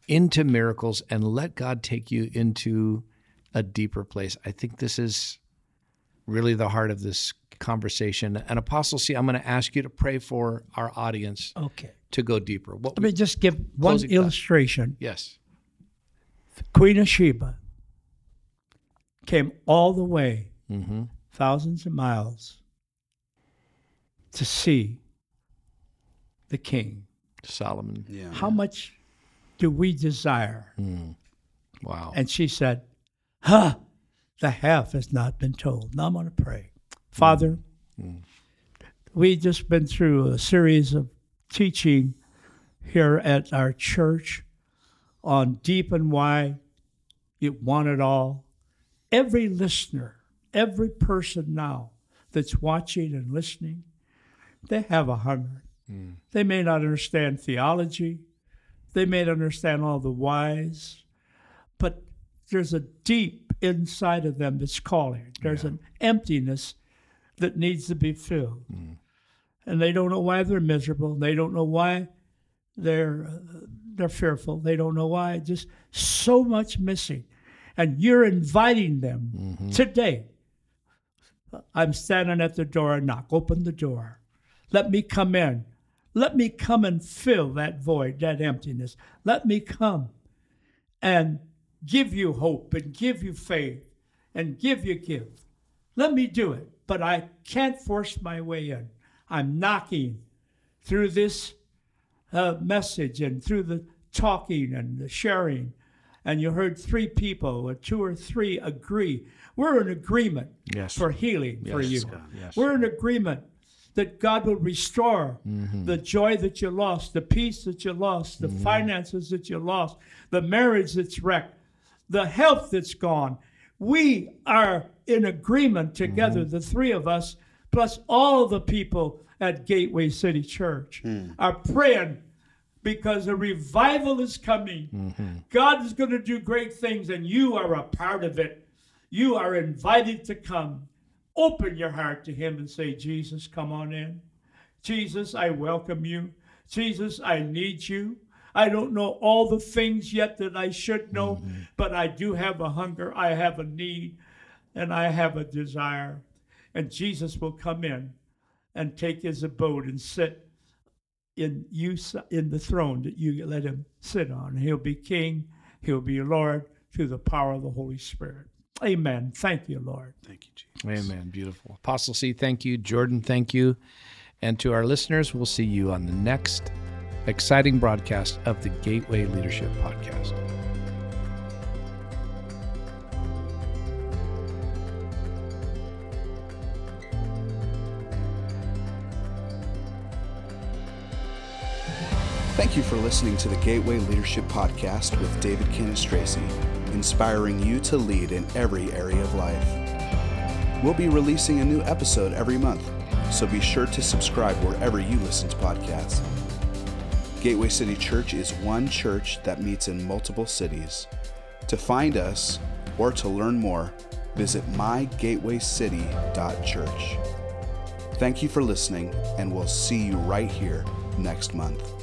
into miracles and let God take you into a deeper place. I think this is really the heart of this conversation. And Apostle C, I'm going to ask you to pray for our audience okay to go deeper. What Let me just give one Closing thought. illustration. yes. Queen of Sheba came all the way, Mm-hmm. thousands of miles, to see the king. Solomon. Yeah. How much do we desire? Wow. And she said, Huh, the half has not been told. Now I'm going to pray. Father, mm. Mm. we just been through a series of teaching here at our church on deep and wide. You want it all. Every listener, every person now that's watching and listening, they have a hunger. Mm. They may not understand theology, they may not understand all the whys, but there's a deep inside of them that's calling. There's an emptiness that needs to be filled. And they don't know why they're miserable. They don't know why they're uh, they're fearful. They don't know why. Just so much missing. And you're inviting them today. I'm standing at the door and knock. Open the door. Let me come in. Let me come and fill that void, that emptiness. Let me come and give you hope and give you faith and give you gift. Let me do it, but I can't force my way in. I'm knocking through this uh, message and through the talking and the sharing. And you heard three people, or two or three, agree. We're in agreement Yes. for healing for you. Yes. We're in agreement that God will restore Mm-hmm. the joy that you lost, the peace that you lost, the finances that you lost, the marriage that's wrecked, the health that's gone. We are in agreement together, Mm-hmm. the three of us, plus all the people at Gateway City Church, are praying because a revival is coming. Mm-hmm. God is going to do great things, and you are a part of it. You are invited to come. Open your heart to Him and say, Jesus, come on in. Jesus, I welcome you. Jesus, I need you. I don't know all the things yet that I should know, but I do have a hunger, I have a need, and I have a desire. And Jesus will come in and take his abode and sit in you in the throne that you let him sit on. He'll be king, he'll be Lord through the power of the Holy Spirit. Amen. Thank you, Lord. Thank you, Jesus. Amen. Beautiful. Apostle C, thank you. Jordan, thank you. And to our listeners, we'll see you on the next exciting broadcast of the Gateway Leadership Podcast. Thank you for listening to the Gateway Leadership Podcast with David Cannistraci, inspiring you to lead in every area of life. We'll be releasing a new episode every month, so be sure to subscribe wherever you listen to podcasts. Gateway City Church is one church that meets in multiple cities. To find us or to learn more, visit mygatewaycity.church. Thank you for listening, and we'll see you right here next month.